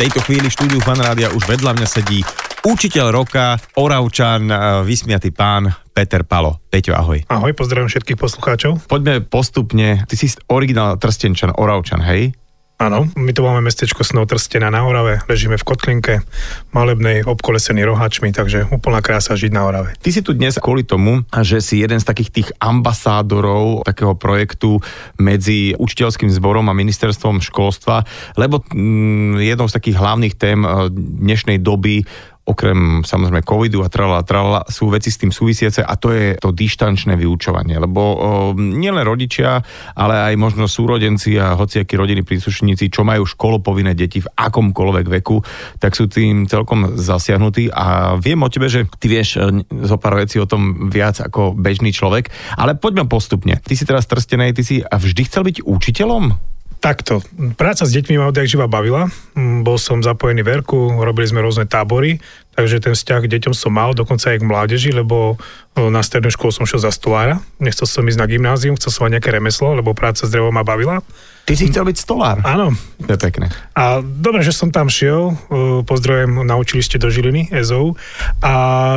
tejto chvíli v štúdiu Fanrádia už vedľa mňa sedí učiteľ roka, Oravčan, e, vysmiatý pán Peter Palo. Peťo, ahoj. Ahoj, pozdravím všetkých poslucháčov. Poďme postupne. Ty si originál Trstenčan, Oravčan, hej? Áno, my tu máme mestečko Trstená na Orave, ležíme v Kotlinke, malebnej, obkolesený rohačmi, takže úplná krása žiť na Orave. Ty si tu dnes kvôli tomu, že si jeden z takých tých ambasádorov takého projektu medzi učiteľským zborom a ministerstvom školstva, lebo mm, jednou z takých hlavných tém eh, dnešnej doby okrem samozrejme covidu a trala, trala, sú veci s tým súvisiace a to je to dištančné vyučovanie, lebo o, nielen rodičia, ale aj možno súrodenci a hociakí rodiny príslušníci, čo majú školopovinné deti v akomkoľvek veku, tak sú tým celkom zasiahnutí a viem o tebe, že ty vieš e, zo pár vecí o tom viac ako bežný človek, ale poďme postupne. Ty si teraz trstenej, ty si vždy chcel byť učiteľom? Takto, práca s deťmi ma odjak živa bavila. Mm, bol som zapojený v Erku, robili sme rôzne tábory, takže ten vzťah k deťom som mal, dokonca aj k mládeži, lebo na strednú školu som šiel za stolára. Nechcel som ísť na gymnázium, chcel som mať nejaké remeslo, lebo práca s drevom ma bavila. Ty si chcel byť stolár? Áno. To je pekné. A dobre, že som tam šiel, pozdravujem na učilište do Žiliny, EZO. A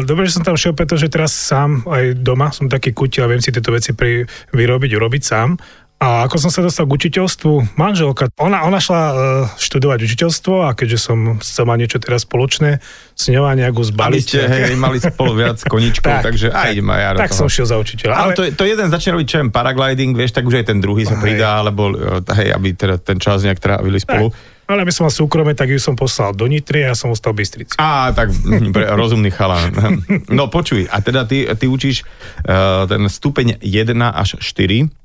dobre, že som tam šiel, pretože teraz sám aj doma som taký kutil a viem si tieto veci pri, vyrobiť, urobiť sám. A ako som sa dostal k učiteľstvu, manželka, ona, ona šla uh, študovať učiteľstvo a keďže som chcel mať niečo teraz spoločné, s ňou a nejakú zbaliť. ste, hej, mali spolu viac koničkov, tak, takže aj idem aj ja Tak som šiel za učiteľa. Ale, ale to, to jeden začne robiť, čo je paragliding, vieš, tak už aj ten druhý sa pridá, alebo e, hej, aby teda ten čas nejak trávili spolu. Tak. Ale aby som mal súkromie, tak ju som poslal do Nitry a ja som ostal v Bystrici. Á, tak hm, rozumný chalán. No počuj, a teda ty, ty učíš uh, ten stupeň 1 až 4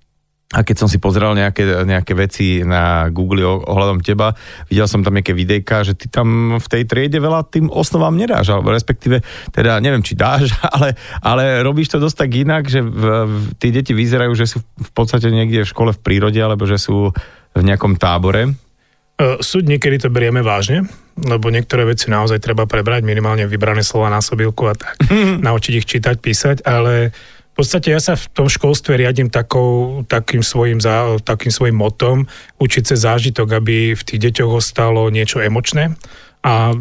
a keď som si pozrel nejaké, nejaké veci na Google ohľadom teba, videl som tam nejaké videjka, že ty tam v tej triede veľa tým osnovám nedáš, alebo respektíve, teda neviem, či dáš, ale, ale robíš to dosť tak inak, že v, v, tí deti vyzerajú, že sú v podstate niekde v škole v prírode, alebo že sú v nejakom tábore. E, súd niekedy to berieme vážne, lebo niektoré veci naozaj treba prebrať, minimálne vybrané slova na sobilku a tak, naučiť ich čítať, písať, ale podstate ja sa v tom školstve riadím takou, takým, svojim, takým svojim motom učiť sa zážitok, aby v tých deťoch ostalo niečo emočné. A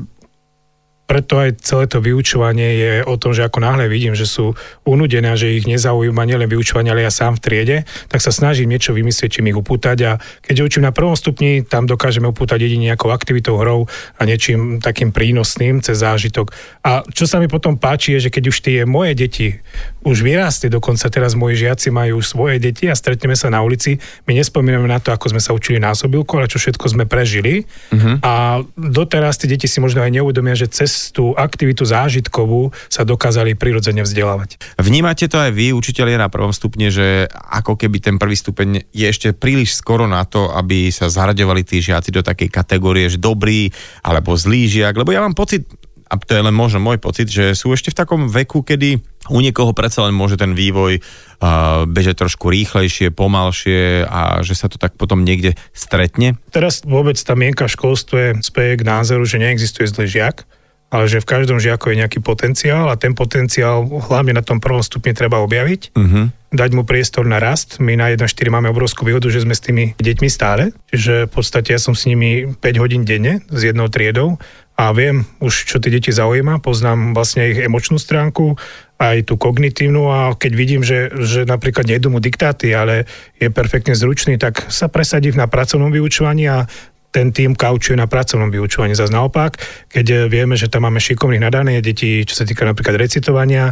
preto aj celé to vyučovanie je o tom, že ako náhle vidím, že sú unudené a že ich nezaujíma nielen vyučovanie, ale ja sám v triede, tak sa snažím niečo vymyslieť, čím ich upútať a keď učím na prvom stupni, tam dokážeme upútať jedine nejakou aktivitou, hrou a niečím takým prínosným cez zážitok. A čo sa mi potom páči je, že keď už tie moje deti už vyrástli, dokonca teraz moji žiaci majú už svoje deti a stretneme sa na ulici, my nespomíname na to, ako sme sa učili násobilku, ale čo všetko sme prežili. Uh-huh. A doteraz tie deti si možno aj neuvedomia, že cez tú aktivitu zážitkovú sa dokázali prirodzene vzdelávať. Vnímate to aj vy, učiteľia na prvom stupne, že ako keby ten prvý stupeň je ešte príliš skoro na to, aby sa zaraďovali tí žiaci do takej kategórie, že dobrý alebo zlý žiak, lebo ja mám pocit, a to je len možno môj pocit, že sú ešte v takom veku, kedy u niekoho predsa len môže ten vývoj uh, bežať trošku rýchlejšie, pomalšie a že sa to tak potom niekde stretne? Teraz vôbec tá mienka v školstve speje k názoru, že neexistuje zlý žiak ale že v každom žiaku je nejaký potenciál a ten potenciál hlavne na tom prvom stupni treba objaviť, uh-huh. dať mu priestor na rast. My na 1.4 máme obrovskú výhodu, že sme s tými deťmi stále, čiže v podstate ja som s nimi 5 hodín denne s jednou triedou a viem už, čo tie deti zaujíma, poznám vlastne ich emočnú stránku, aj tú kognitívnu a keď vidím, že, že napríklad nejdu mu diktáty, ale je perfektne zručný, tak sa presadí na pracovnom vyučovaní a ten tým kaučuje na pracovnom vyučovaní. Zase naopak, keď vieme, že tam máme šikovných nadané deti, čo sa týka napríklad recitovania,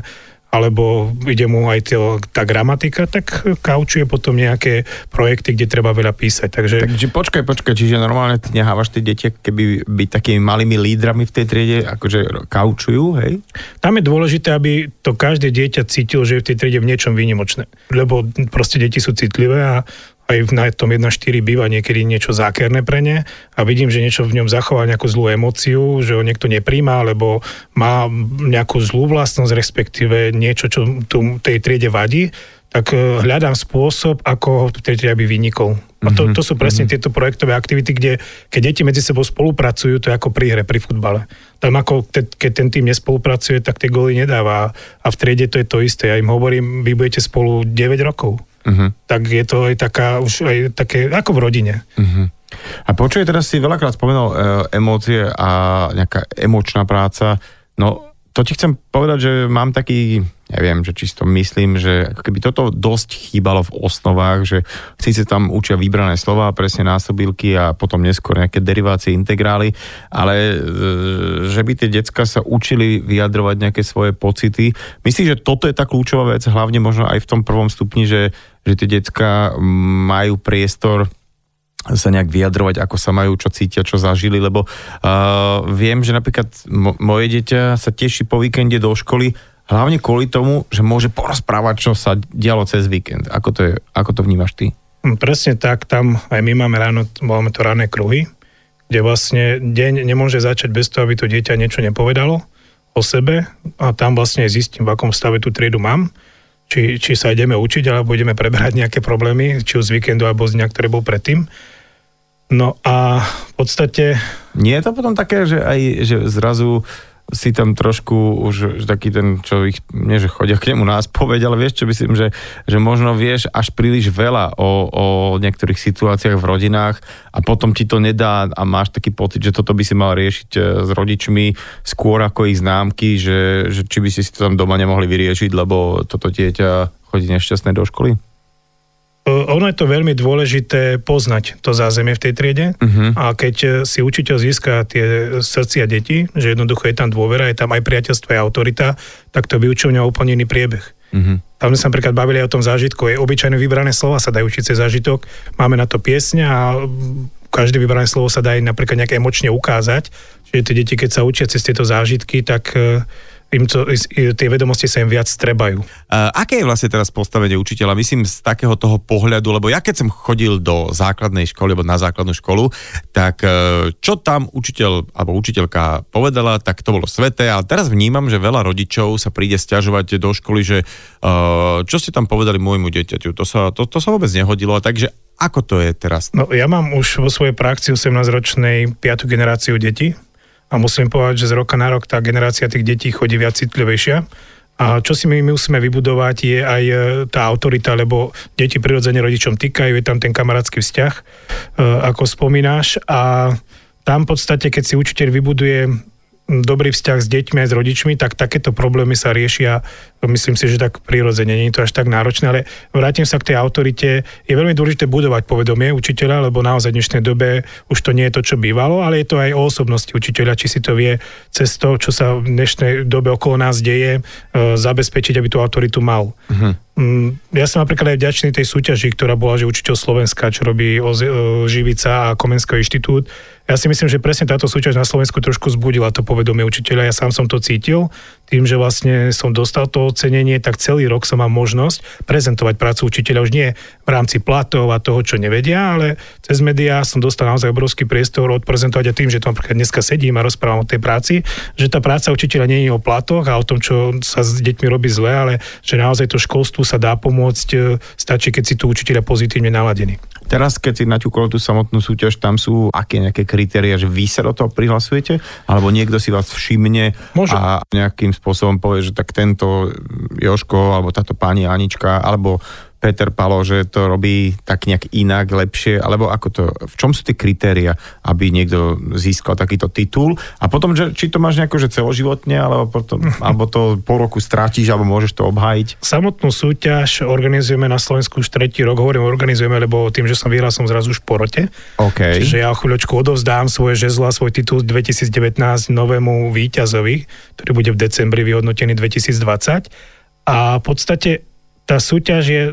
alebo ide mu aj to, tá gramatika, tak kaučuje potom nejaké projekty, kde treba veľa písať. Takže... Takže počkaj, počkaj, čiže normálne ty nehávaš tie deti, keby byť takými malými lídrami v tej triede, akože kaučujú, hej? Tam je dôležité, aby to každé dieťa cítilo, že je v tej triede v niečom výnimočné. Lebo proste deti sú citlivé a aj v na tom 1.4 býva niekedy niečo zákerné pre ne a vidím, že niečo v ňom zachová nejakú zlú emóciu, že ho niekto nepríjma, alebo má nejakú zlú vlastnosť, respektíve niečo, čo tu tej triede vadí, tak e, hľadám spôsob, ako ho v tej triede by vynikol. A to, to sú presne mm-hmm. tieto projektové aktivity, kde keď deti medzi sebou spolupracujú, to je ako pri hre, pri futbale. Tam ako, te, keď ten tým nespolupracuje, tak tie góly nedáva. A v triede to je to isté. Ja im hovorím, vy budete spolu 9 rokov uh-huh. tak je to aj taká, už aj také, ako v rodine. Uh-huh. A počuje, teraz si veľakrát spomenul e, emócie a nejaká emočná práca. No, to ti chcem povedať, že mám taký, neviem, že čisto myslím, že keby toto dosť chýbalo v osnovách, že síce tam učia vybrané slova, presne násobilky a potom neskôr nejaké derivácie, integrály, ale e, že by tie decka sa učili vyjadrovať nejaké svoje pocity. Myslím, že toto je tá kľúčová vec, hlavne možno aj v tom prvom stupni, že, že tie decka majú priestor sa nejak vyjadrovať, ako sa majú, čo cítia, čo zažili, lebo uh, viem, že napríklad mo- moje dieťa sa teší po víkende do školy, hlavne kvôli tomu, že môže porozprávať, čo sa dialo cez víkend. Ako to, je, ako to vnímaš ty? Hm, presne tak, tam aj my máme ráno, máme to rané kruhy, kde vlastne deň nemôže začať bez toho, aby to dieťa niečo nepovedalo o sebe a tam vlastne zistím, v akom stave tú triedu mám či, či sa ideme učiť, alebo ideme prebrať nejaké problémy, či už z víkendu, alebo z dňa, ktorý bol predtým. No a v podstate... Nie je to potom také, že aj že zrazu si tam trošku už taký ten, čo ich, nie že chodia k nemu nás povedať, ale vieš čo myslím, že, že možno vieš až príliš veľa o, o niektorých situáciách v rodinách a potom ti to nedá a máš taký pocit, že toto by si mal riešiť e, s rodičmi skôr ako ich známky, že, že či by si si to tam doma nemohli vyriešiť, lebo toto dieťa chodí nešťastné do školy? Ono je to veľmi dôležité poznať to zázemie v tej triede uh-huh. a keď e, si učiteľ získa tie srdcia detí, že jednoducho je tam dôvera, je tam aj priateľstvo, aj autorita, tak to vyučovňa úplne iný priebeh. Uh-huh. Tam sme sa napríklad bavili aj o tom zážitku. Je obyčajné vybrané slova sa dajú učiť cez zážitok. Máme na to piesne a každé vybrané slovo sa dá aj napríklad nejaké emočne ukázať. Čiže tie deti, keď sa učia cez tieto zážitky, tak e, im to, tie vedomosti sa im viac trebajú. Uh, aké je vlastne teraz postavenie učiteľa? Myslím z takého toho pohľadu, lebo ja keď som chodil do základnej školy, alebo na základnú školu, tak uh, čo tam učiteľ alebo učiteľka povedala, tak to bolo sveté, ale teraz vnímam, že veľa rodičov sa príde stiažovať do školy, že uh, čo ste tam povedali môjmu dieťaťu, to sa, to, to sa vôbec nehodilo, takže ako to je teraz? No ja mám už vo svojej praxi 18-ročnej piatu generáciu detí a musím povedať, že z roka na rok tá generácia tých detí chodí viac citlivejšia. A čo si my musíme vybudovať je aj e, tá autorita, lebo deti prirodzene rodičom týkajú, je tam ten kamarátsky vzťah, e, ako spomínáš. A tam v podstate, keď si učiteľ vybuduje dobrý vzťah s deťmi aj s rodičmi, tak takéto problémy sa riešia, myslím si, že tak prirodzene, nie je to až tak náročné, ale vrátim sa k tej autorite. Je veľmi dôležité budovať povedomie učiteľa, lebo naozaj v dnešnej dobe už to nie je to, čo bývalo, ale je to aj o osobnosti učiteľa, či si to vie cez to, čo sa v dnešnej dobe okolo nás deje, e, zabezpečiť, aby tú autoritu mal. Uh-huh. Ja som napríklad aj vďačný tej súťaži, ktorá bola, že učiteľ Slovenska, čo robí Živica a Komenský inštitút, ja si myslím, že presne táto súťaž na Slovensku trošku zbudila to povedomie učiteľa. Ja sám som to cítil. Tým, že vlastne som dostal to ocenenie, tak celý rok som mal možnosť prezentovať prácu učiteľa už nie v rámci platov a toho, čo nevedia, ale cez médiá som dostal naozaj obrovský priestor odprezentovať a tým, že tu napríklad dneska sedím a rozprávam o tej práci, že tá práca učiteľa nie je o platoch a o tom, čo sa s deťmi robí zle, ale že naozaj to školstvu sa dá pomôcť, e, stačí, keď si tu učiteľa pozitívne naladení. Teraz, keď si naťukol tú samotnú súťaž, tam sú aké nejaké kritéria, že vy sa do toho prihlasujete? Alebo niekto si vás všimne Môže. a nejakým spôsobom povie, že tak tento Joško, alebo táto pani Anička, alebo Peter Palo, že to robí tak nejak inak, lepšie, alebo ako to, v čom sú tie kritéria, aby niekto získal takýto titul a potom, že, či to máš nejako, že celoživotne, alebo, potom, alebo to po roku strátiš, alebo môžeš to obhájiť? Samotnú súťaž organizujeme na Slovensku už tretí rok, hovorím organizujeme, lebo tým, že som vyhral, som zrazu už v porote. Okay. Čiže ja o chvíľočku odovzdám svoje žezlo a svoj titul 2019 novému víťazovi, ktorý bude v decembri vyhodnotený 2020. A v podstate tá súťaž je,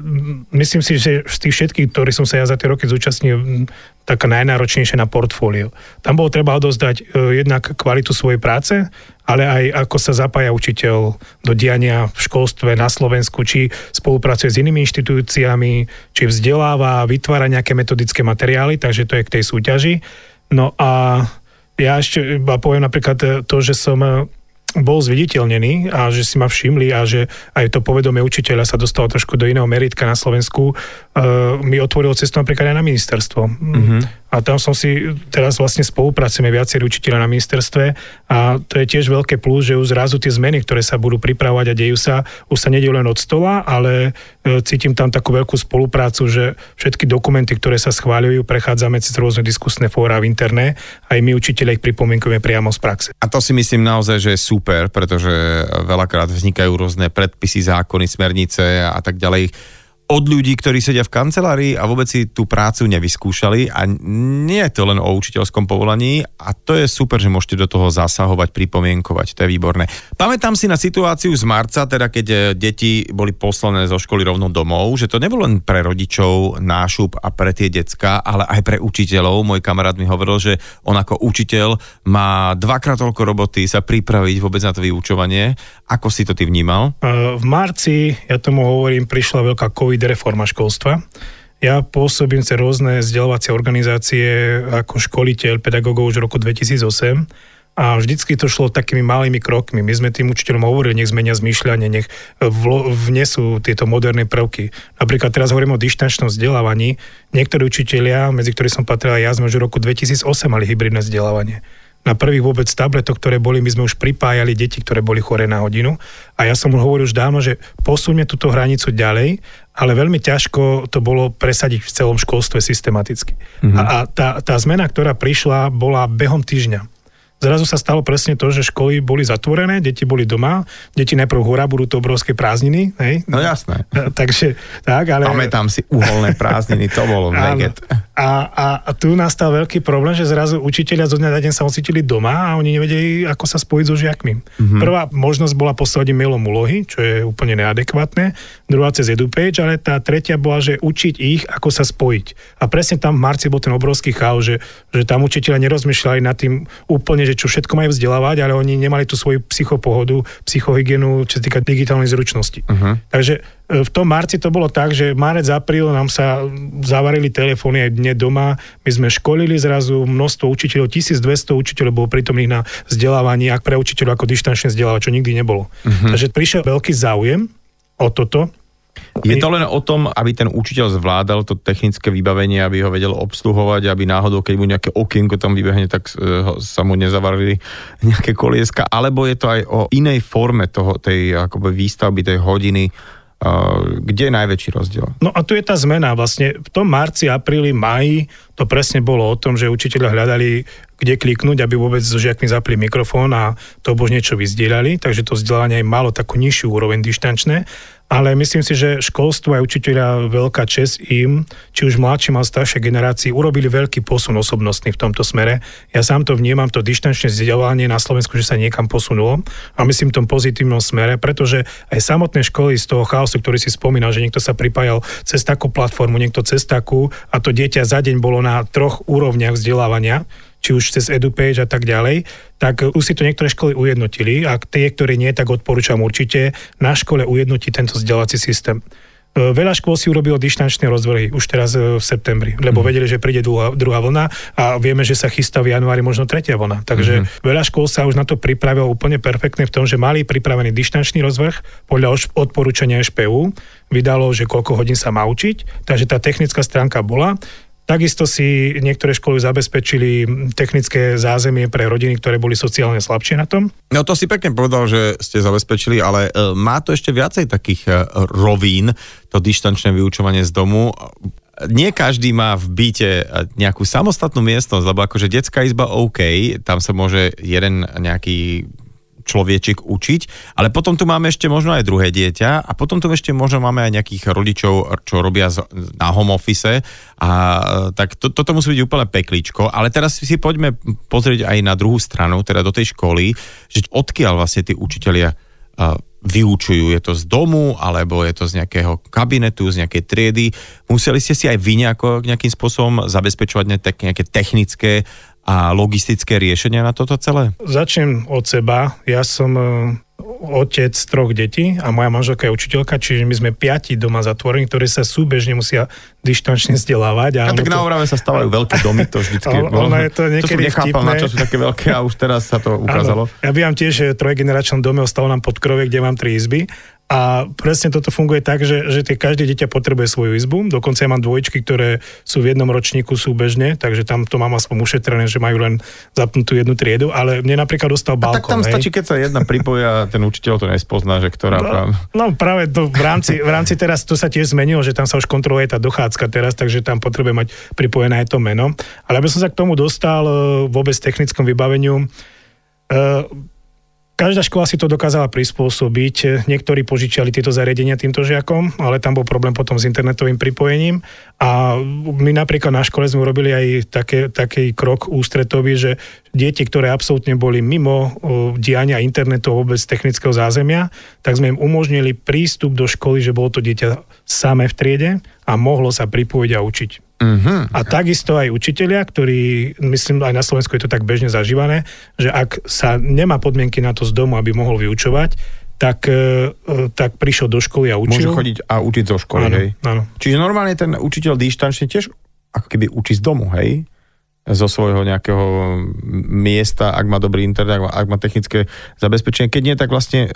myslím si, že z tých všetkých, ktorí som sa ja za tie roky zúčastnil, taká najnáročnejšia na portfólio. Tam bolo treba odozdať e, jednak kvalitu svojej práce, ale aj ako sa zapája učiteľ do diania v školstve na Slovensku, či spolupracuje s inými inštitúciami, či vzdeláva, vytvára nejaké metodické materiály, takže to je k tej súťaži. No a ja ešte poviem napríklad to, že som bol zviditeľnený a že si ma všimli a že aj to povedomie učiteľa sa dostalo trošku do iného meritka na Slovensku, uh, mi otvorilo cestu napríklad aj na ministerstvo. Mm-hmm. A tam som si, teraz vlastne spolupracujeme viacerí učiteľa na ministerstve a to je tiež veľké plus, že už zrazu tie zmeny, ktoré sa budú pripravovať a dejú sa, už sa nedejú len od stola, ale e, cítim tam takú veľkú spoluprácu, že všetky dokumenty, ktoré sa schváľujú, prechádzame cez rôzne diskusné fóra v interné a aj my učiteľe ich pripomienkujeme priamo z praxe. A to si myslím naozaj, že je super, pretože veľakrát vznikajú rôzne predpisy, zákony, smernice a tak ďalej od ľudí, ktorí sedia v kancelárii a vôbec si tú prácu nevyskúšali a nie je to len o učiteľskom povolaní a to je super, že môžete do toho zasahovať, pripomienkovať, to je výborné. Pamätám si na situáciu z marca, teda keď eh, deti boli poslané zo školy rovno domov, že to nebolo len pre rodičov nášup a pre tie decka, ale aj pre učiteľov. Môj kamarát mi hovoril, že on ako učiteľ má dvakrát toľko roboty sa pripraviť vôbec na to vyučovanie. Ako si to ty vnímal? Eh, v marci, ja tomu hovorím, prišla veľká COVID reforma školstva. Ja pôsobím cez rôzne vzdelávacie organizácie ako školiteľ pedagógov už v roku 2008 a vždycky to šlo takými malými krokmi. My sme tým učiteľom hovorili, nech zmenia zmýšľanie, nech vnesú tieto moderné prvky. Napríklad teraz hovorím o dištančnom vzdelávaní. Niektorí učiteľia, medzi ktorých som patrila ja, sme už v roku 2008 mali hybridné vzdelávanie na prvých vôbec tabletoch, ktoré boli, my sme už pripájali deti, ktoré boli chore na hodinu. A ja som mu hovoril už dávno, že posuňme túto hranicu ďalej, ale veľmi ťažko to bolo presadiť v celom školstve systematicky. Mm-hmm. A, a tá, tá zmena, ktorá prišla, bola behom týždňa. Zrazu sa stalo presne to, že školy boli zatvorené, deti boli doma, deti najprv hora, budú to obrovské prázdniny. Hej? No jasné. Takže, tak, ale... Pamätám si uholné prázdniny, to bolo veget. A, a, a tu nastal veľký problém, že zrazu učiteľia zo dňa na deň sa ocitili doma a oni nevedeli, ako sa spojiť so žiakmi. Mm-hmm. Prvá možnosť bola poslať mailom úlohy, čo je úplne neadekvátne, druhá cez EduPage, ale tá tretia bola, že učiť ich, ako sa spojiť. A presne tam v marci bol ten obrovský chaos, že, že tam učiteľia nerozmýšľali nad tým úplne, že čo všetko majú vzdelávať, ale oni nemali tú svoju psychopohodu, psychohygienu, čo sa týka digitálnej zručnosti. Uh-huh. Takže e, v tom marci to bolo tak, že marec, apríl nám sa zavarili telefóny aj dne doma, my sme školili zrazu množstvo učiteľov, 1200 učiteľov bolo prítomných na vzdelávaní, ak pre učiteľov ako dištančné vzdelávať, čo nikdy nebolo. Uh-huh. Takže prišiel veľký záujem o toto je to len o tom, aby ten učiteľ zvládal to technické vybavenie, aby ho vedel obsluhovať, aby náhodou, keď mu nejaké okienko tam vybehne, tak e, sa mu nezavarili nejaké kolieska, alebo je to aj o inej forme toho, tej akoby výstavby, tej hodiny, kde je najväčší rozdiel? No a tu je tá zmena. Vlastne v tom marci, apríli, maji to presne bolo o tom, že učiteľia hľadali, kde kliknúť, aby vôbec so žiakmi zapli mikrofón a to už niečo vyzdielali, takže to vzdelanie aj malo takú nižšiu úroveň dištančné ale myslím si, že školstvo aj učiteľia veľká čest im, či už mladším alebo staršej generácii, urobili veľký posun osobnostný v tomto smere. Ja sám to vnímam, to dištančné vzdelávanie na Slovensku, že sa niekam posunulo a myslím v tom pozitívnom smere, pretože aj samotné školy z toho chaosu, ktorý si spomínal, že niekto sa pripájal cez takú platformu, niekto cez takú a to dieťa za deň bolo na troch úrovniach vzdelávania, či už cez EduPage a tak ďalej, tak už si to niektoré školy ujednotili a tie, ktoré nie, tak odporúčam určite na škole ujednotiť tento vzdelávací systém. E, veľa škôl si urobilo dištančné rozvrhy už teraz e, v septembri, lebo mm. vedeli, že príde druhá, druhá vlna a vieme, že sa chystá v januári možno tretia vlna. Takže mm. veľa škôl sa už na to pripravilo úplne perfektne v tom, že mali pripravený dištančný rozvrh podľa odporúčania špu, vydalo, že koľko hodín sa má učiť, takže tá technická stránka bola. Takisto si niektoré školy zabezpečili technické zázemie pre rodiny, ktoré boli sociálne slabšie na tom. No to si pekne povedal, že ste zabezpečili, ale e, má to ešte viacej takých e, rovín, to dištančné vyučovanie z domu nie každý má v byte e, nejakú samostatnú miestnosť, lebo akože detská izba OK, tam sa môže jeden nejaký človečik učiť, ale potom tu máme ešte možno aj druhé dieťa a potom tu ešte možno máme aj nejakých rodičov, čo robia na home office a tak to, toto musí byť úplne peklíčko, ale teraz si poďme pozrieť aj na druhú stranu, teda do tej školy, že odkiaľ vlastne tí učitelia vyučujú. Je to z domu, alebo je to z nejakého kabinetu, z nejakej triedy. Museli ste si aj vy nejako, nejakým spôsobom zabezpečovať nejaké technické a logistické riešenia na toto celé? Začnem od seba. Ja som e, otec troch detí a moja manželka je učiteľka, čiže my sme piati doma zatvorení, ktoré sa súbežne musia dištančne vzdelávať. A, a tak to... na Orave sa stávajú veľké domy, to vždycky ono, ono je to niekedy to som nechápal, na čo sú také veľké a už teraz sa to ukázalo. Ano. Ja bývam tiež v trojgeneračnom dome, ostalo nám pod krove, kde mám tri izby A presne toto funguje tak, že, že tie, každé dieťa potrebuje svoju izbu. Dokonca ja mám dvojčky, ktoré sú v jednom ročníku súbežne, takže tam to mám aspoň ušetrené, že majú len zapnutú jednu triedu, ale mne napríklad dostal balkón. A tak tam hej. stačí, keď sa jedna pripoja, ten učiteľ to nespozná, že ktorá... No, no práve to v rámci, v rámci teraz to sa tiež zmenilo, že tam sa už kontroluje tá dochádzka teraz, takže tam potrebuje mať pripojené aj to meno. Ale aby som sa k tomu dostal e, vôbec technickom vybaveniu, e, Každá škola si to dokázala prispôsobiť. Niektorí požičiali tieto zariadenia týmto žiakom, ale tam bol problém potom s internetovým pripojením. A my napríklad na škole sme urobili aj také, taký krok ústretový, že deti, ktoré absolútne boli mimo diania internetu vôbec technického zázemia, tak sme im umožnili prístup do školy, že bolo to dieťa samé v triede a mohlo sa pripojiť a učiť. Uh-huh. A takisto aj učitelia, ktorí, myslím, aj na Slovensku je to tak bežne zažívané, že ak sa nemá podmienky na to z domu, aby mohol vyučovať, tak, e, e, tak prišiel do školy a učil. Môže chodiť a učiť zo školy, áno, hej? Áno. Čiže normálne ten učiteľ dištančne tiež ako keby učí z domu, hej? zo svojho nejakého miesta, ak má dobrý internet, ak má technické zabezpečenie. Keď nie, tak vlastne e,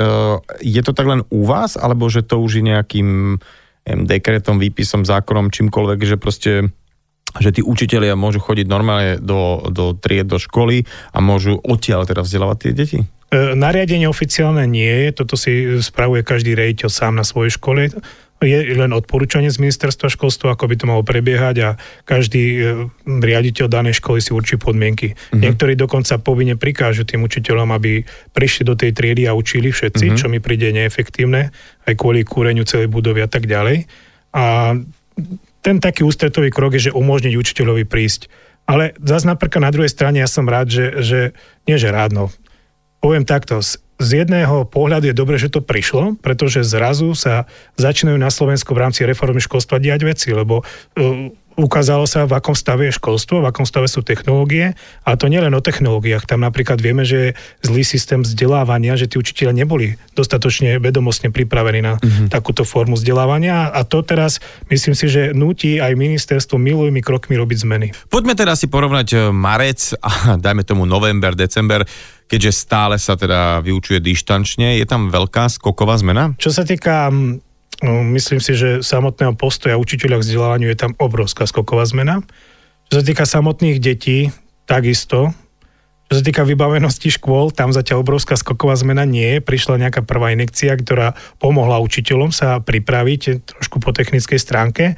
je to tak len u vás, alebo že to už je nejakým dekretom, výpisom, zákonom, čímkoľvek, že proste že tí učitelia môžu chodiť normálne do, do tried, do školy a môžu odtiaľ teda vzdelávať tie deti? E, nariadenie oficiálne nie je, toto si spravuje každý rejiteľ sám na svojej škole je len odporúčanie z ministerstva školstva, ako by to malo prebiehať a každý e, riaditeľ danej školy si určí podmienky. Mm-hmm. Niektorí dokonca povinne prikážu tým učiteľom, aby prišli do tej triedy a učili všetci, mm-hmm. čo mi príde neefektívne, aj kvôli kúreniu celej budovy a tak ďalej. A ten taký ústretový krok je, že umožniť učiteľovi prísť. Ale zase napríklad na druhej strane ja som rád, že, že nie že rád, no, poviem takto, z jedného pohľadu je dobre, že to prišlo, pretože zrazu sa začínajú na Slovensku v rámci reformy školstva diať veci, lebo uh, ukázalo sa, v akom stave je školstvo, v akom stave sú technológie. A to nielen o technológiách. Tam napríklad vieme, že je zlý systém vzdelávania, že tí učiteľia neboli dostatočne vedomostne pripravení na mm-hmm. takúto formu vzdelávania. A to teraz, myslím si, že nutí aj ministerstvo milými krokmi robiť zmeny. Poďme teda si porovnať eh, marec a dajme tomu november, december keďže stále sa teda vyučuje dištančne. Je tam veľká skoková zmena? Čo sa týka mm, no, myslím si, že samotného postoja učiteľa k vzdelávaniu je tam obrovská skoková zmena. Čo sa týka samotných detí, takisto. Čo sa týka vybavenosti škôl, tam zatiaľ obrovská skoková zmena nie je. Prišla nejaká prvá inekcia, ktorá pomohla učiteľom sa pripraviť trošku po technickej stránke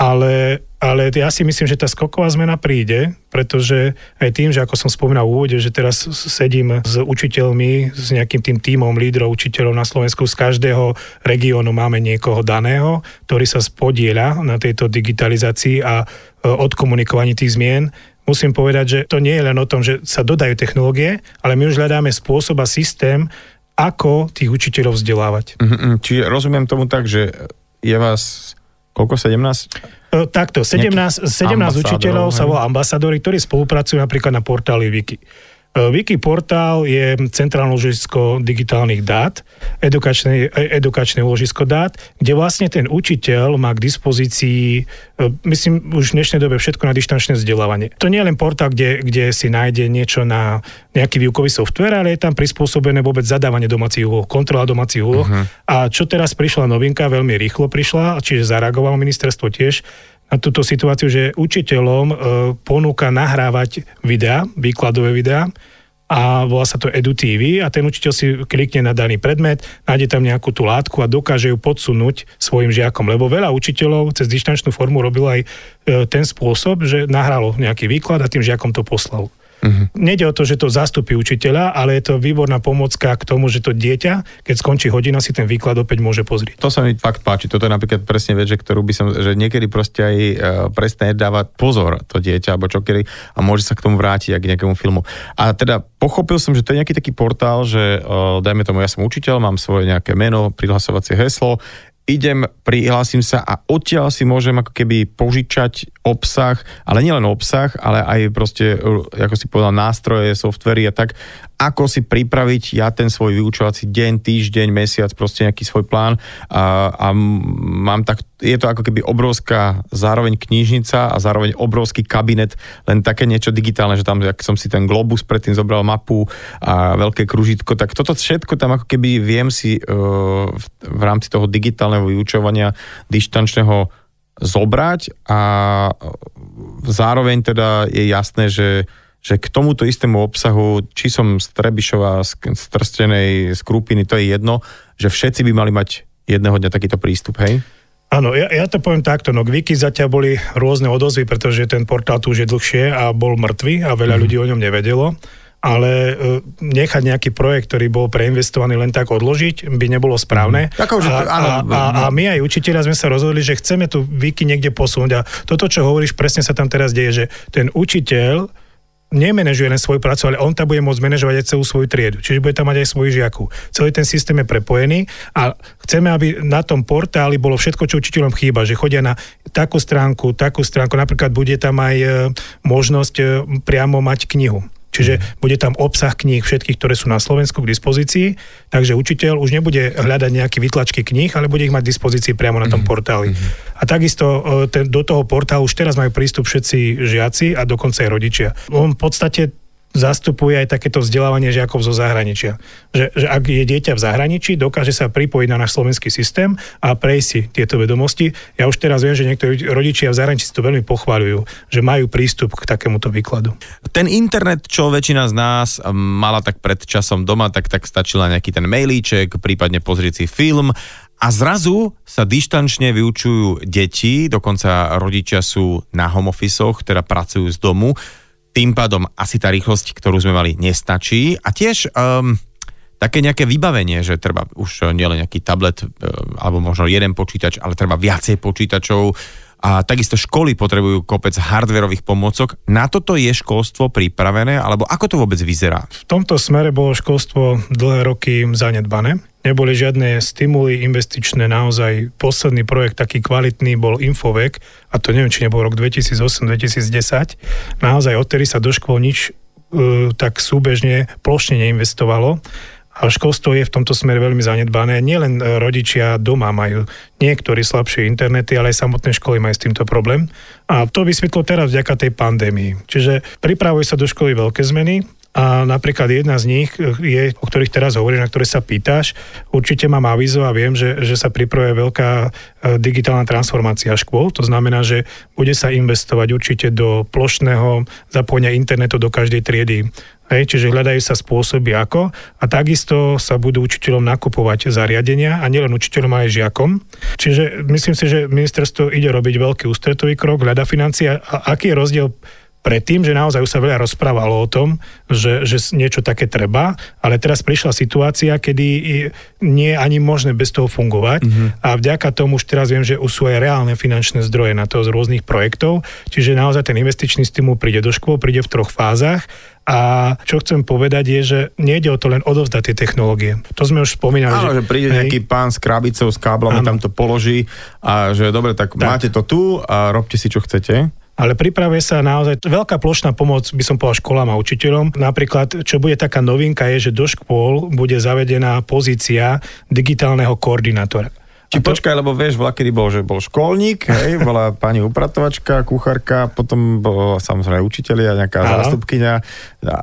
ale, ale ja si myslím, že tá skoková zmena príde, pretože aj tým, že ako som spomínal v úvode, že teraz sedím s učiteľmi, s nejakým tým tímom lídrov učiteľov na Slovensku, z každého regiónu máme niekoho daného, ktorý sa spodieľa na tejto digitalizácii a e, odkomunikovaní tých zmien, musím povedať, že to nie je len o tom, že sa dodajú technológie, ale my už hľadáme spôsob a systém, ako tých učiteľov vzdelávať. Mm-hmm, čiže rozumiem tomu tak, že je vás Koľko? 17? E, takto, 17, 17 učiteľov hej. sa volá ambasadori, ktorí spolupracujú napríklad na portáli Wiki. E, Wiki portál je centrálne ložisko digitálnych dát, edukačné, e, edukačné ložisko dát, kde vlastne ten učiteľ má k dispozícii, e, myslím, už v dnešnej dobe všetko na dištančné vzdelávanie. To nie je len portál, kde, kde si nájde niečo na nejaký výukový software, ale je tam prispôsobené vôbec zadávanie domácich úloh, kontrola domácich úloh. Uh-huh. A čo teraz prišla novinka, veľmi rýchlo prišla, čiže zareagovalo ministerstvo tiež, na túto situáciu, že učiteľom e, ponúka nahrávať videá, výkladové videá a volá sa to EduTV a ten učiteľ si klikne na daný predmet, nájde tam nejakú tú látku a dokáže ju podsunúť svojim žiakom, lebo veľa učiteľov cez dištančnú formu robilo aj e, ten spôsob, že nahralo nejaký výklad a tým žiakom to poslal. Uh-huh. Nede o to, že to zastupí učiteľa, ale je to výborná pomocka k tomu, že to dieťa, keď skončí hodina, si ten výklad opäť môže pozrieť. To sa mi fakt páči. Toto je napríklad presne vec, že ktorú by som, že niekedy proste aj uh, prestane dávať pozor to dieťa, alebo čo kedy, a môže sa k tomu vrátiť aj k nejakému filmu. A teda pochopil som, že to je nejaký taký portál, že uh, dajme tomu, ja som učiteľ, mám svoje nejaké meno, prihlasovacie heslo, idem, prihlásim sa a odtiaľ si môžem ako keby požičať obsah, ale nielen obsah, ale aj proste, ako si povedal, nástroje, softvery a tak, ako si pripraviť ja ten svoj vyučovací deň, týždeň, mesiac, proste nejaký svoj plán a, a mám tak, je to ako keby obrovská zároveň knižnica a zároveň obrovský kabinet, len také niečo digitálne, že tam, jak som si ten globus predtým zobral mapu a veľké kružitko, tak toto všetko tam ako keby viem si uh, v, v rámci toho digitálneho vyučovania dištančného zobrať a zároveň teda je jasné, že že k tomuto istému obsahu, či som z Trebišova, z, z Trstenej, z Krupiny, to je jedno, že všetci by mali mať jedného dňa takýto prístup, hej? Áno, ja, ja to poviem takto, no k Wiki zatiaľ boli rôzne odozvy, pretože ten portál tu už je dlhšie a bol mrtvý a veľa mm. ľudí o ňom nevedelo ale e, nechať nejaký projekt, ktorý bol preinvestovaný len tak odložiť, by nebolo správne. Mm. Že, a, áno, a, a, a my aj učiteľia sme sa rozhodli, že chceme tu Wiki niekde posunúť a toto, čo hovoríš, presne sa tam teraz deje, že ten učiteľ nemenežuje len svoju prácu, ale on tam bude môcť manažovať aj celú svoju triedu. Čiže bude tam mať aj svojich žiakov. Celý ten systém je prepojený a chceme, aby na tom portáli bolo všetko, čo učiteľom chýba, že chodia na takú stránku, takú stránku, napríklad bude tam aj e, možnosť e, priamo mať knihu Čiže bude tam obsah kníh všetkých, ktoré sú na Slovensku k dispozícii, takže učiteľ už nebude hľadať nejaké vytlačky kníh, ale bude ich mať k dispozícii priamo na tom mhm. portáli. A takisto e, ten, do toho portálu už teraz majú prístup všetci žiaci a dokonca aj rodičia. On v podstate zastupuje aj takéto vzdelávanie žiakov zo zahraničia. Že, že ak je dieťa v zahraničí, dokáže sa pripojiť na náš slovenský systém a prejsť si tieto vedomosti. Ja už teraz viem, že niektorí rodičia v zahraničí si to veľmi pochváľujú, že majú prístup k takémuto výkladu. Ten internet, čo väčšina z nás mala tak pred časom doma, tak, tak stačila nejaký ten mailíček, prípadne pozrieť si film a zrazu sa dištančne vyučujú deti, dokonca rodičia sú na home office teda pracujú z domu tým pádom asi tá rýchlosť, ktorú sme mali, nestačí. A tiež um, také nejaké vybavenie, že treba už nielen nejaký tablet uh, alebo možno jeden počítač, ale treba viacej počítačov. A takisto školy potrebujú kopec hardverových pomôcok. Na toto je školstvo pripravené, alebo ako to vôbec vyzerá? V tomto smere bolo školstvo dlhé roky zanedbané neboli žiadne stimuly investičné, naozaj posledný projekt taký kvalitný bol Infovek, a to neviem, či nebol rok 2008-2010. Naozaj odtedy sa do škôl nič uh, tak súbežne plošne neinvestovalo. A školstvo je v tomto smere veľmi zanedbané. Nielen e, rodičia doma majú niektorí slabšie internety, ale aj samotné školy majú s týmto problém. A to vysvetlo teraz vďaka tej pandémii. Čiže pripravujú sa do školy veľké zmeny, a napríklad jedna z nich je, o ktorých teraz hovoríš, na ktoré sa pýtaš, určite mám avizo a viem, že, že sa pripravuje veľká e, digitálna transformácia škôl. To znamená, že bude sa investovať určite do plošného zapojenia internetu do každej triedy. Hej, čiže hľadajú sa spôsoby ako a takisto sa budú učiteľom nakupovať zariadenia a nielen učiteľom, ale aj žiakom. Čiže myslím si, že ministerstvo ide robiť veľký ústretový krok, hľada financie. A aký je rozdiel predtým, že naozaj už sa veľa rozprávalo o tom, že, že niečo také treba, ale teraz prišla situácia, kedy nie je ani možné bez toho fungovať mm-hmm. a vďaka tomu už teraz viem, že už sú aj reálne finančné zdroje na to z rôznych projektov, čiže naozaj ten investičný stimul príde do škôl, príde v troch fázach a čo chcem povedať je, že nejde o to len odovzdať tie technológie. To sme už spomínali. Áno, že, že príde hej, nejaký pán s krabicou, s káblami, tam to položí a že dobre, tak, tak máte to tu a robte si, čo chcete ale pripravuje sa naozaj veľká plošná pomoc, by som povedal, školám a učiteľom. Napríklad, čo bude taká novinka, je, že do škôl bude zavedená pozícia digitálneho koordinátora. Či to... počkaj, lebo vieš, bola, kedy bol, že bol školník, hej, bola pani upratovačka, kuchárka, potom bol samozrejme učiteľ a nejaká Áno. zástupkynia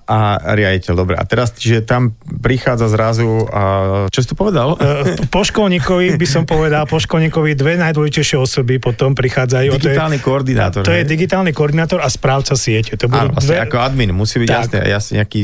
a riaditeľ. Dobre, a teraz, čiže tam prichádza zrazu, a, čo si tu povedal? E, po školníkovi by som povedal, po školníkovi dve najdôležitejšie osoby potom prichádzajú. Digitálny to je, koordinátor. To hej? je digitálny koordinátor a správca siete. To budú Áno, vlastne dve... ako admin, musí byť jasne, jasne nejaký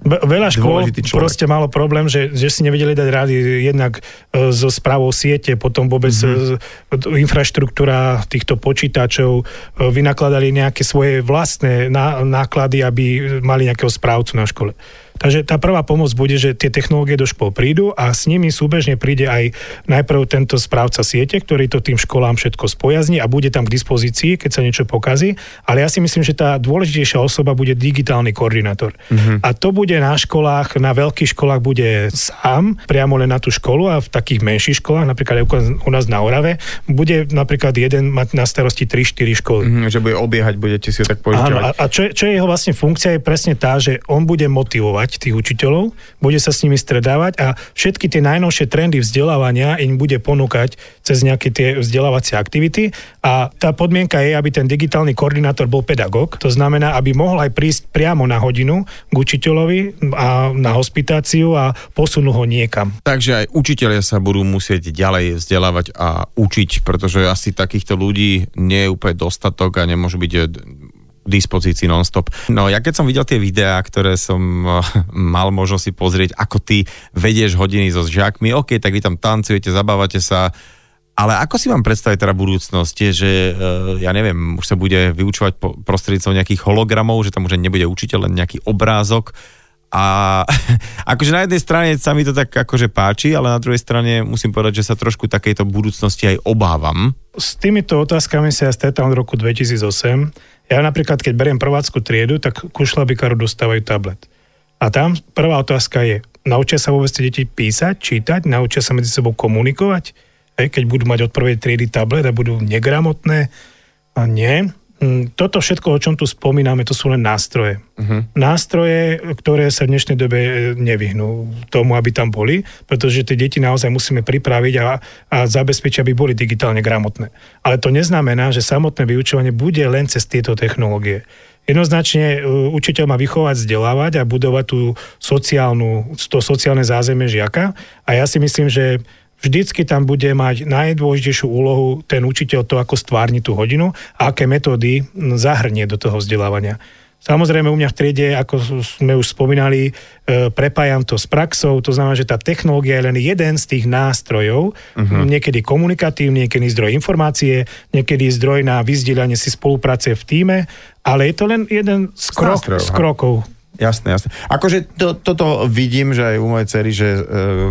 Veľa škôl proste malo problém, že, že si nevedeli dať rády jednak e, so správou siete, potom vôbec mm-hmm. infraštruktúra týchto počítačov, e, vynakladali nejaké svoje vlastné náklady, aby mali nejakého správcu na škole. Takže tá prvá pomoc bude, že tie technológie do škôl prídu a s nimi súbežne príde aj najprv tento správca siete, ktorý to tým školám všetko spojazní a bude tam k dispozícii, keď sa niečo pokazí. Ale ja si myslím, že tá dôležitejšia osoba bude digitálny koordinátor. Mm-hmm. A to bude na školách, na veľkých školách bude sám, priamo len na tú školu a v takých menších školách, napríklad u nás na Orave, bude napríklad jeden mať na starosti 3-4 školy. Mm-hmm, že bude obiehať, budete si ho tak požičovať. Áno, a, a čo, čo je jeho vlastne funkcia je presne tá, že on bude motivovať počúvať tých učiteľov, bude sa s nimi stredávať a všetky tie najnovšie trendy vzdelávania im bude ponúkať cez nejaké tie vzdelávacie aktivity a tá podmienka je, aby ten digitálny koordinátor bol pedagóg, to znamená, aby mohol aj prísť priamo na hodinu k učiteľovi a na hospitáciu a posunú ho niekam. Takže aj učiteľia sa budú musieť ďalej vzdelávať a učiť, pretože asi takýchto ľudí nie je úplne dostatok a nemôžu byť dispozícii non-stop. No ja keď som videl tie videá, ktoré som uh, mal možnosť si pozrieť, ako ty vedieš hodiny so žiakmi, ok, tak vy tam tancujete, zabávate sa, ale ako si mám predstaviť teda budúcnosť, že uh, ja neviem, už sa bude vyučovať prostredníctvom nejakých hologramov, že tam už nebude učiteľ, len nejaký obrázok, a akože na jednej strane sa mi to tak akože páči, ale na druhej strane musím povedať, že sa trošku takejto budúcnosti aj obávam. S týmito otázkami sa ja stretám od roku 2008 ja napríklad, keď beriem prvácku triedu, tak ku šlabikaru dostávajú tablet. A tam prvá otázka je, naučia sa vôbec tie deti písať, čítať, naučia sa medzi sebou komunikovať, hej, keď budú mať od prvej triedy tablet a budú negramotné. A nie, toto všetko, o čom tu spomíname, to sú len nástroje. Uh-huh. Nástroje, ktoré sa v dnešnej dobe e, nevyhnú tomu, aby tam boli, pretože tie deti naozaj musíme pripraviť a, a zabezpečiť, aby boli digitálne gramotné. Ale to neznamená, že samotné vyučovanie bude len cez tieto technológie. Jednoznačne e, učiteľ má vychovať, vzdelávať a budovať tú sociálnu, to sociálne zázemie žiaka a ja si myslím, že vždycky tam bude mať najdôležitejšiu úlohu ten učiteľ to, ako stvárni tú hodinu a aké metódy zahrnie do toho vzdelávania. Samozrejme u mňa v triede, ako sme už spomínali, e, prepájam to s praxou, to znamená, že tá technológia je len jeden z tých nástrojov, uh-huh. niekedy komunikatívny, niekedy zdroj informácie, niekedy zdroj na vyzdieľanie si spolupráce v týme, ale je to len jeden z, krok, z krokov. Jasné, jasné. Akože to, toto vidím, že aj u mojej cery, že e,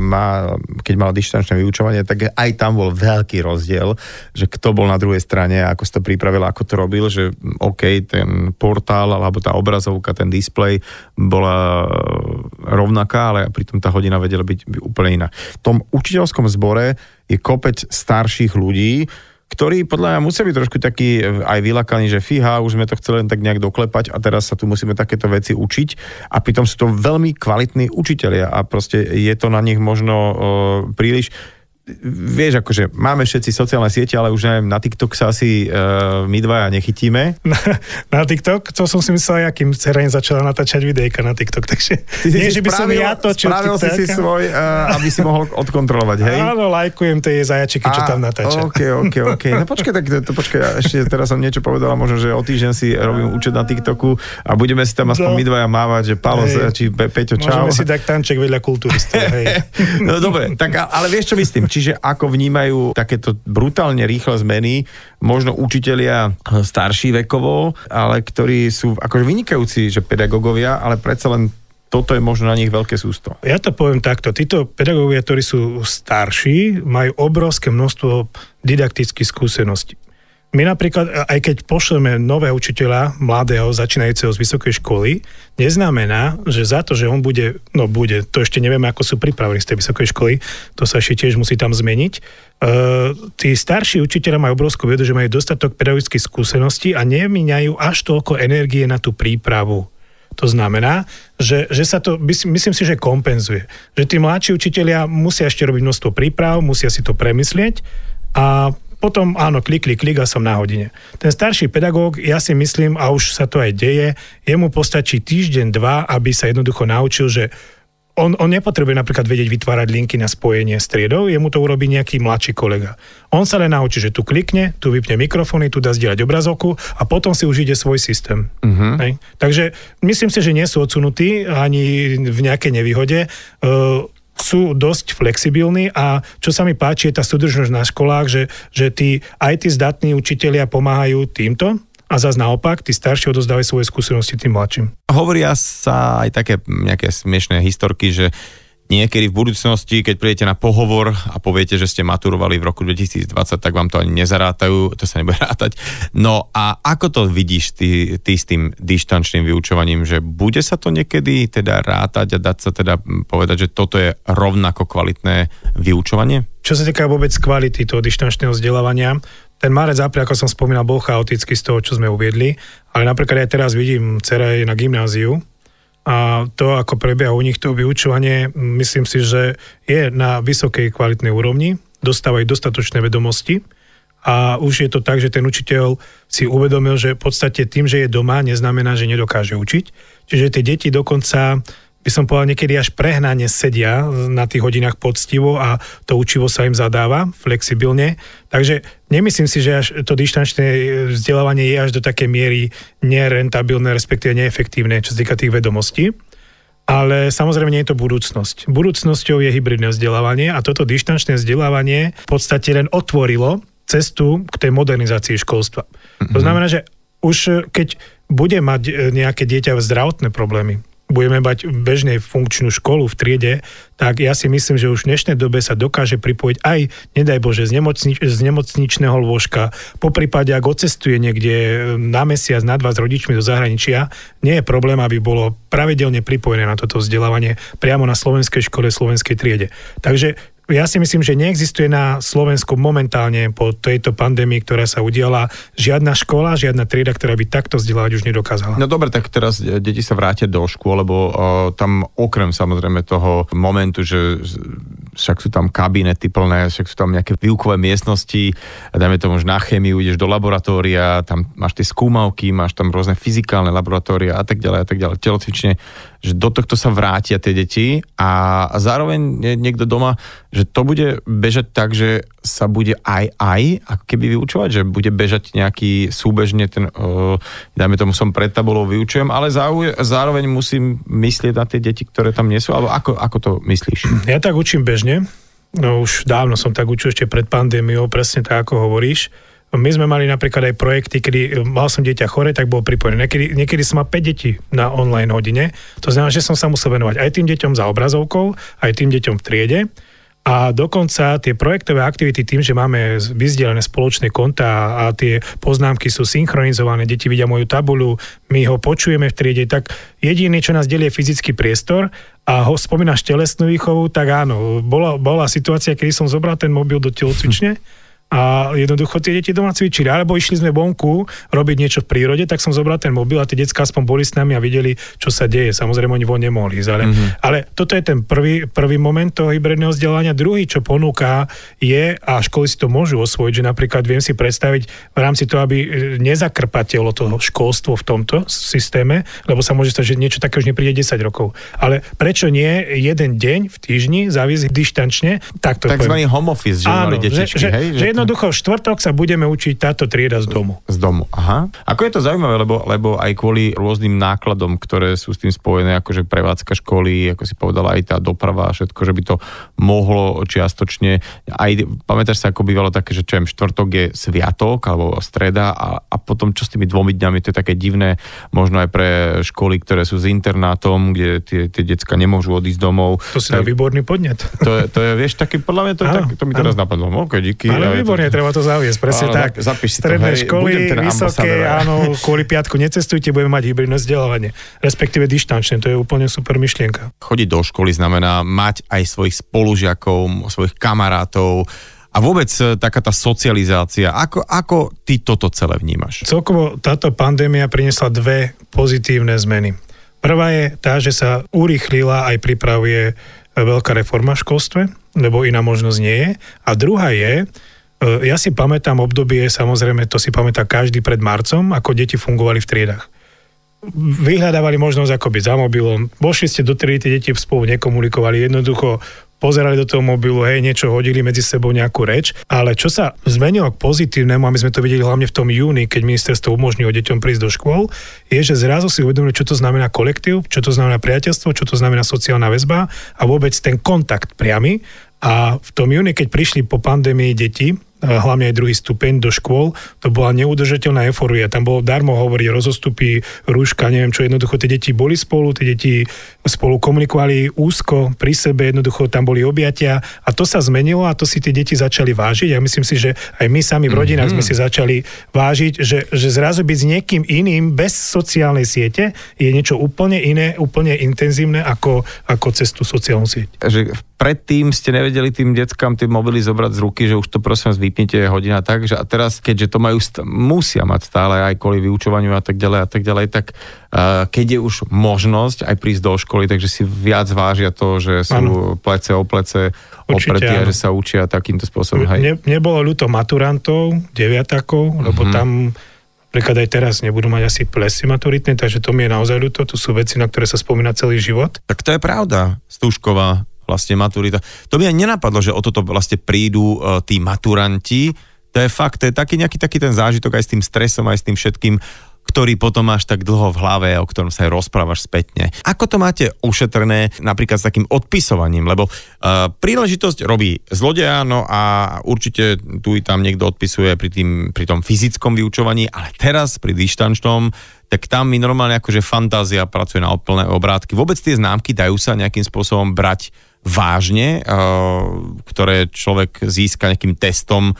má, keď mala dištančné vyučovanie, tak aj tam bol veľký rozdiel, že kto bol na druhej strane, ako si to pripravil, ako to robil, že OK, ten portál alebo tá obrazovka, ten displej bola rovnaká, ale pritom tá hodina vedela byť úplne iná. V tom učiteľskom zbore je kopec starších ľudí, ktorí podľa mňa musia byť trošku takí eh, aj vylakaní, že fíha, už sme to chceli len tak nejak doklepať a teraz sa tu musíme takéto veci učiť. A pritom sú to veľmi kvalitní učitelia a proste je to na nich možno uh, príliš vieš, akože máme všetci sociálne siete, ale už neviem, na TikTok sa asi uh, my dvaja nechytíme. Na, na TikTok? To som si myslel, akým dcera začala natáčať videjka na TikTok, takže Ty nie, že by spravil, som ja točil Spravil TikTok. si si svoj, uh, aby si mohol odkontrolovať, hej? Áno, lajkujem tie zajačiky, čo tam natáča. OK, OK, OK. No počkaj, tak to, počkaj, ešte teraz som niečo povedal, možno, že o týždeň si robím účet na TikToku a budeme si tam aspoň no. my dvaja mávať, že Palo, či Pe, Peťo, čau. Môžeme si dať tanček vedľa kulturistov, hej. no dobre, tak ale vieš, čo myslím? Čiže ako vnímajú takéto brutálne rýchle zmeny, možno učitelia starší vekovo, ale ktorí sú akože vynikajúci, že pedagógovia, ale predsa len toto je možno na nich veľké sústo. Ja to poviem takto. Títo pedagógovia, ktorí sú starší, majú obrovské množstvo didaktických skúseností. My napríklad, aj keď pošleme nového učiteľa, mladého, začínajúceho z vysokej školy, neznamená, že za to, že on bude, no bude, to ešte nevieme, ako sú pripravení z tej vysokej školy, to sa ešte tiež musí tam zmeniť. Uh, tí starší učiteľa majú obrovskú vedu, že majú dostatok pedagogických skúseností a nemíňajú až toľko energie na tú prípravu. To znamená, že, že sa to, myslím si, že kompenzuje. Že tí mladší učiteľia musia ešte robiť množstvo príprav, musia si to premyslieť a potom áno, klik, klik, klik a som na hodine. Ten starší pedagóg, ja si myslím, a už sa to aj deje, jemu postačí týždeň, dva, aby sa jednoducho naučil, že on, on nepotrebuje napríklad vedieť vytvárať linky na spojenie striedov, jemu to urobí nejaký mladší kolega. On sa len naučí, že tu klikne, tu vypne mikrofóny, tu dá zdieľať obrazovku a potom si už ide svoj systém. Uh-huh. Hej. Takže myslím si, že nie sú odsunutí ani v nejakej nevýhode. Uh, sú dosť flexibilní a čo sa mi páči je tá súdržnosť na školách, že, že tí, aj tí zdatní učitelia pomáhajú týmto a zase naopak, tí starší odozdávajú svoje skúsenosti tým mladším. Hovoria sa aj také nejaké smiešné historky, že niekedy v budúcnosti, keď prídete na pohovor a poviete, že ste maturovali v roku 2020, tak vám to ani nezarátajú, to sa nebude rátať. No a ako to vidíš ty, ty s tým dištančným vyučovaním, že bude sa to niekedy teda rátať a dať sa teda povedať, že toto je rovnako kvalitné vyučovanie? Čo sa týka vôbec kvality toho dištančného vzdelávania, ten marec, apríl, ako som spomínal, bol chaotický z toho, čo sme uviedli, ale napríklad aj teraz vidím, dcera je na gymnáziu a to, ako prebieha u nich to vyučovanie, myslím si, že je na vysokej kvalitnej úrovni, dostávajú dostatočné vedomosti a už je to tak, že ten učiteľ si uvedomil, že v podstate tým, že je doma, neznamená, že nedokáže učiť. Čiže tie deti dokonca by som povedal, niekedy až prehnane sedia na tých hodinách poctivo a to učivo sa im zadáva flexibilne. Takže nemyslím si, že až to dištančné vzdelávanie je až do také miery nerentabilné, respektíve neefektívne, čo sa týka tých vedomostí. Ale samozrejme nie je to budúcnosť. Budúcnosťou je hybridné vzdelávanie a toto dištančné vzdelávanie v podstate len otvorilo cestu k tej modernizácii školstva. Mm-hmm. To znamená, že už keď bude mať nejaké dieťa zdravotné problémy, budeme mať bežnej funkčnú školu v triede, tak ja si myslím, že už v dnešnej dobe sa dokáže pripojiť aj, nedaj Bože, z, nemocnič, z nemocničného lôžka. Po prípade, ak ocestuje niekde na mesiac, na dva s rodičmi do zahraničia, nie je problém, aby bolo pravidelne pripojené na toto vzdelávanie priamo na slovenskej škole, slovenskej triede. Takže ja si myslím, že neexistuje na Slovensku momentálne po tejto pandémii, ktorá sa udiala, žiadna škola, žiadna trieda, ktorá by takto vzdelávať už nedokázala. No dobre, tak teraz deti sa vrátia do škôl, lebo uh, tam okrem samozrejme toho momentu, že však sú tam kabinety plné, však sú tam nejaké výukové miestnosti, dajme tomu, že na chemiu ideš do laboratória, tam máš tie skúmavky, máš tam rôzne fyzikálne laboratória a tak ďalej a tak ďalej, telocvične, že do tohto sa vrátia tie deti a zároveň niekto doma, že to bude bežať tak, že sa bude aj aj, ako keby vyučovať, že bude bežať nejaký súbežne ten, uh, dajme tomu som pred tabulou vyučujem, ale zároveň musím myslieť na tie deti, ktoré tam nie sú, alebo ako, ako to myslíš? Ja tak učím bežne, no už dávno som tak učil ešte pred pandémiou, presne tak ako hovoríš, my sme mali napríklad aj projekty, kedy e, mal som dieťa chore, tak bol pripojené. Niekedy, niekedy som mal 5 detí na online hodine. To znamená, že som sa musel venovať aj tým deťom za obrazovkou, aj tým deťom v triede. A dokonca tie projektové aktivity tým, že máme vyzdelené spoločné konta a tie poznámky sú synchronizované, deti vidia moju tabuľu, my ho počujeme v triede, tak jediný, čo nás delí je fyzický priestor a ho spomínaš telesnú výchovu, tak áno, bola, bola situácia, kedy som zobral ten mobil do telocvične, a jednoducho tie deti doma cvičili. Alebo išli sme vonku robiť niečo v prírode, tak som zobral ten mobil a tie detská aspoň boli s nami a videli, čo sa deje. Samozrejme, oni von nemohli ísť. Ale, mm-hmm. ale toto je ten prvý, prvý moment toho hybridného vzdelania. Druhý, čo ponúka, je, a školy si to môžu osvojiť, že napríklad viem si predstaviť v rámci toho, aby e, nezakrpatelo toho školstvo v tomto systéme, lebo sa môže stať, že niečo také už nepríde 10 rokov. Ale prečo nie jeden deň v týždni zaviesť dištančne? Tak to Takzvaný home office, že Áno, mali detičky, že, hej? Že, že jednoducho v štvrtok sa budeme učiť táto trieda z domu. Z domu, aha. Ako je to zaujímavé, lebo, lebo aj kvôli rôznym nákladom, ktoré sú s tým spojené, akože prevádzka školy, ako si povedala, aj tá doprava a všetko, že by to mohlo čiastočne, aj pamätáš sa, ako bývalo také, že čo štvrtok je sviatok alebo streda a, a potom čo s tými dvomi dňami, to je také divné, možno aj pre školy, ktoré sú s internátom, kde tie, tie decka nemôžu odísť domov. To si tak, výborný podnet. To je, to je, vieš, taký, podľa mňa to, je, tak, to mi teraz napadlo. Ok, díky. Ale výborne, treba to zaviesť, presne áno, tak. Zapíš Stredné to, hej, školy, vysoké, áno, kvôli piatku necestujte, budeme mať hybridné vzdelávanie, respektíve dištančné, to je úplne super myšlienka. Chodiť do školy znamená mať aj svojich spolužiakov, svojich kamarátov, a vôbec e, taká tá socializácia, ako, ako ty toto celé vnímaš? Celkovo táto pandémia priniesla dve pozitívne zmeny. Prvá je tá, že sa urýchlila aj pripravuje veľká reforma v školstve, lebo iná možnosť nie je. A druhá je, ja si pamätám obdobie, samozrejme to si pamätá každý pred marcom, ako deti fungovali v triedach. Vyhľadávali možnosť ako byť za mobilom, vošli ste do triedy, tie deti spolu nekomunikovali, jednoducho pozerali do toho mobilu, hej, niečo hodili medzi sebou nejakú reč, ale čo sa zmenilo k pozitívnemu, a my sme to videli hlavne v tom júni, keď ministerstvo umožnilo deťom prísť do škôl, je, že zrazu si uvedomili, čo to znamená kolektív, čo to znamená priateľstvo, čo to znamená sociálna väzba a vôbec ten kontakt priamy. A v tom júni, keď prišli po pandémii deti, hlavne aj druhý stupeň do škôl, to bola neudržateľná euforia. Tam bolo darmo hovoriť rozostupy, rúška, neviem čo, jednoducho tie deti boli spolu, tie deti spolu komunikovali úzko pri sebe, jednoducho tam boli objatia a to sa zmenilo a to si tie deti začali vážiť. Ja myslím si, že aj my sami v rodinách mm-hmm. sme si začali vážiť, že, že zrazu byť s niekým iným bez sociálnej siete je niečo úplne iné, úplne intenzívne ako, ako cez tú sociálnu sieť. Že predtým ste nevedeli tým deckám tie mobily zobrať z ruky, že už to prosím vás vypnite hodina tak, že a teraz, keďže to majú, st- musia mať stále aj kvôli vyučovaniu a tak ďalej a tak ďalej, tak uh, keď je už možnosť aj prísť do školy, takže si viac vážia to, že sú ano. plece o plece opretí a že sa učia takýmto spôsobom. Hej. Ne, nebolo ľúto maturantov, deviatakov, lebo mm-hmm. tam Napríklad aj teraz nebudú mať asi plesy maturitné, takže to mi je naozaj ľúto, to sú veci, na ktoré sa spomína celý život. Tak to je pravda, Stúšková vlastne maturita. To by aj nenapadlo, že o toto vlastne prídu uh, tí maturanti. To je fakt, to je taký nejaký taký ten zážitok aj s tým stresom, aj s tým všetkým ktorý potom máš tak dlho v hlave, o ktorom sa aj rozprávaš spätne. Ako to máte ušetrené napríklad s takým odpisovaním? Lebo uh, príležitosť robí zlodeja, no a určite tu i tam niekto odpisuje pri, tým, pri tom fyzickom vyučovaní, ale teraz pri dištančnom tak tam mi normálne akože fantázia pracuje na úplné obrátky. Vôbec tie známky dajú sa nejakým spôsobom brať vážne, eh, ktoré človek získa nejakým testom,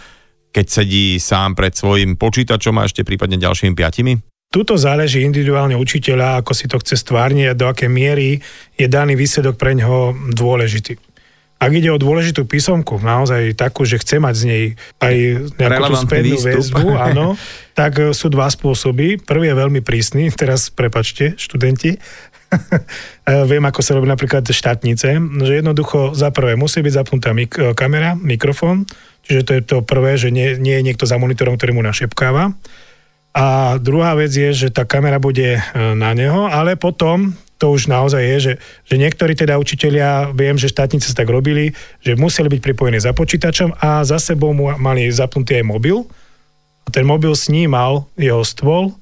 keď sedí sám pred svojim počítačom a ešte prípadne ďalšími piatimi? Tuto záleží individuálne učiteľa, ako si to chce stvárniť a do aké miery je daný výsledok pre ňoho dôležitý. Ak ide o dôležitú písomku, naozaj takú, že chce mať z nej aj nejakú tú spätnú väzbu, áno, tak sú dva spôsoby. Prvý je veľmi prísny, teraz prepačte, študenti, Viem, ako sa robí napríklad štátnice, že jednoducho za prvé musí byť zapnutá mik- kamera, mikrofón, čiže to je to prvé, že nie, nie je niekto za monitorom, ktorý mu našepkáva. A druhá vec je, že tá kamera bude e, na neho, ale potom to už naozaj je, že, že niektorí teda učitelia, viem, že štátnice tak robili, že museli byť pripojení za počítačom a za sebou mu mali zapnutý aj mobil. A ten mobil snímal jeho stôl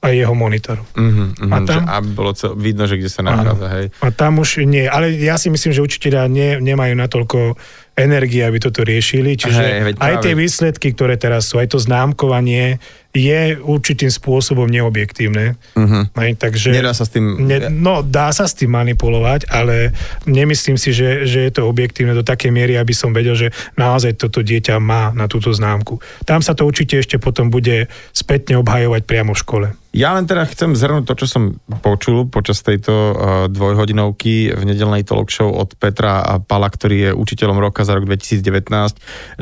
aj jeho monitor. Uh-huh, uh-huh, a tam, že aby bolo cel, vidno, že kde sa nachádza, hej. A tam už nie, ale ja si myslím, že učiteľia ne, nemajú natoľko energie, aby toto riešili, čiže hej, aj tie výsledky, ktoré teraz sú, aj to známkovanie, je určitým spôsobom neobjektívne. Uh-huh. Aj, takže, Nedá sa s tým... Ne, no, dá sa s tým manipulovať, ale nemyslím si, že, že je to objektívne do takej miery, aby som vedel, že naozaj toto dieťa má na túto známku. Tam sa to určite ešte potom bude spätne obhajovať priamo v škole. Ja len teda chcem zhrnúť to, čo som počul počas tejto uh, dvojhodinovky v nedelnej talk show od Petra Pala, ktorý je učiteľom roka za rok 2019,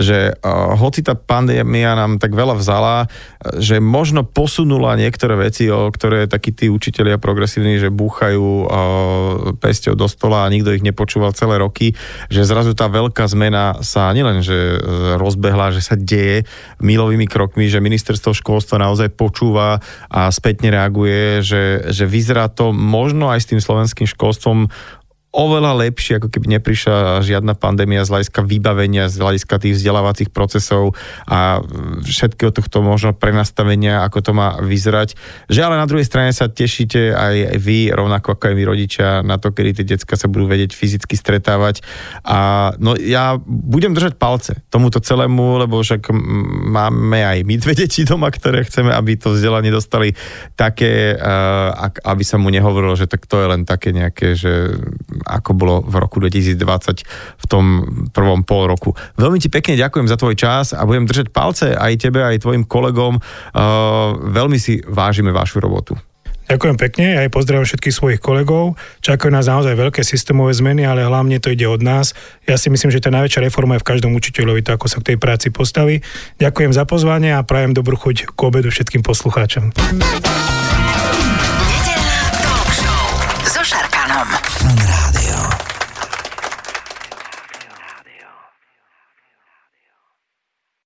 že uh, hoci tá pandémia nám tak veľa vzala, že možno posunula niektoré veci, o ktoré takí tí učitelia progresívni, že búchajú pesťou do stola a nikto ich nepočúval celé roky, že zrazu tá veľká zmena sa nielen, že rozbehla, že sa deje milovými krokmi, že ministerstvo školstva naozaj počúva a spätne reaguje, že, že vyzerá to možno aj s tým slovenským školstvom oveľa lepšie, ako keby neprišla žiadna pandémia z hľadiska vybavenia, z hľadiska tých vzdelávacích procesov a všetkého tohto možno prenastavenia, ako to má vyzerať. Že ale na druhej strane sa tešíte aj vy, rovnako ako aj vy rodičia, na to, kedy tie decka sa budú vedieť fyzicky stretávať. A no ja budem držať palce tomuto celému, lebo však máme aj my dve deti doma, ktoré chceme, aby to vzdelanie dostali také, aby sa mu nehovorilo, že tak to je len také nejaké, že ako bolo v roku 2020 v tom prvom pol roku. Veľmi ti pekne ďakujem za tvoj čas a budem držať palce aj tebe, aj tvojim kolegom. Uh, veľmi si vážime vašu robotu. Ďakujem pekne, aj pozdravím všetkých svojich kolegov. Čakajú nás naozaj veľké systémové zmeny, ale hlavne to ide od nás. Ja si myslím, že tá najväčšia reforma je v každom učiteľovi, to ako sa k tej práci postaví. Ďakujem za pozvanie a prajem dobrú chuť k obedu všetkým poslucháčom. Nedelná talk show so Šarkanom.